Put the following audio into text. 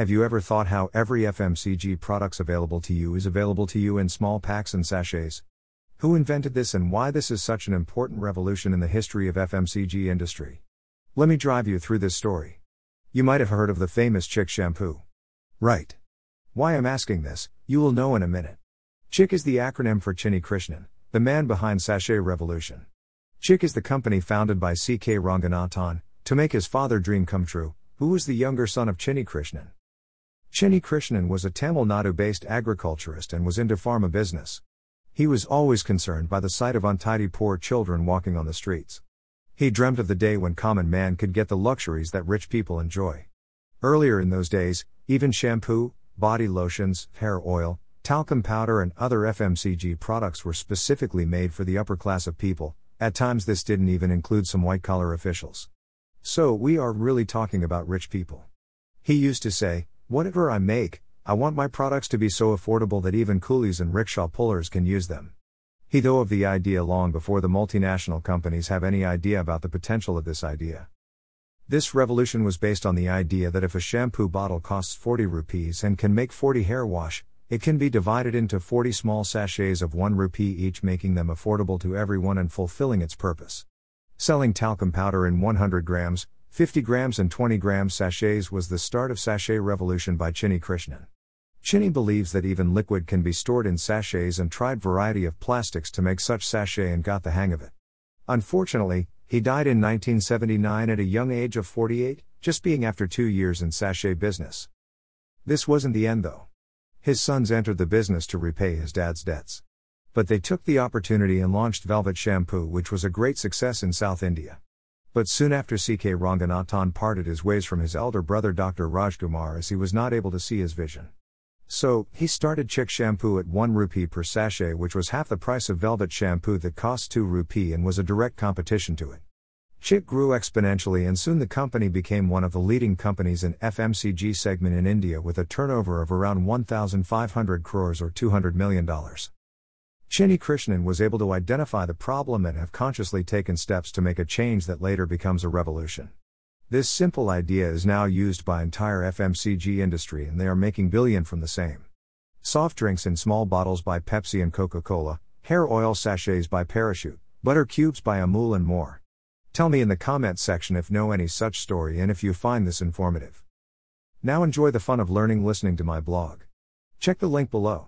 Have you ever thought how every FMCG products available to you is available to you in small packs and sachets? Who invented this and why this is such an important revolution in the history of FMCG industry? Let me drive you through this story. You might have heard of the famous Chik shampoo. Right. Why I'm asking this, you will know in a minute. Chik is the acronym for Chinni Krishnan, the man behind Sachet Revolution. Chik is the company founded by C.K. Ranganathan, to make his father dream come true, who was the younger son of Chinni Krishnan. Chinni Krishnan was a Tamil Nadu based agriculturist and was into pharma business. He was always concerned by the sight of untidy poor children walking on the streets. He dreamt of the day when common man could get the luxuries that rich people enjoy. Earlier in those days, even shampoo, body lotions, hair oil, talcum powder, and other FMCG products were specifically made for the upper class of people, at times, this didn't even include some white collar officials. So, we are really talking about rich people. He used to say, Whatever I make, I want my products to be so affordable that even coolies and rickshaw pullers can use them. He thought of the idea long before the multinational companies have any idea about the potential of this idea. This revolution was based on the idea that if a shampoo bottle costs 40 rupees and can make 40 hair wash, it can be divided into 40 small sachets of 1 rupee each, making them affordable to everyone and fulfilling its purpose. Selling talcum powder in 100 grams, 50 grams and 20 grams sachets was the start of sachet revolution by Chinni Krishnan. Chinni believes that even liquid can be stored in sachets and tried variety of plastics to make such sachet and got the hang of it. Unfortunately, he died in 1979 at a young age of 48, just being after 2 years in sachet business. This wasn't the end though. His sons entered the business to repay his dad's debts. But they took the opportunity and launched Velvet Shampoo, which was a great success in South India. But soon after CK Ranganathan parted his ways from his elder brother Dr. Rajkumar as he was not able to see his vision. So, he started Chik shampoo at 1 rupee per sachet, which was half the price of Velvet shampoo that costs 2 rupee and was a direct competition to it. Chik grew exponentially and soon the company became one of the leading companies in FMCG segment in India with a turnover of around 1500 crores or 200 million dollars. Chinni Krishnan was able to identify the problem and have consciously taken steps to make a change that later becomes a revolution. This simple idea is now used by entire FMCG industry and they are making billion from the same. Soft drinks in small bottles by Pepsi and Coca-Cola, hair oil sachets by Parachute, butter cubes by Amul and more. Tell me in the comments section if know any such story and if you find this informative. Now enjoy the fun of learning listening to my blog. Check the link below.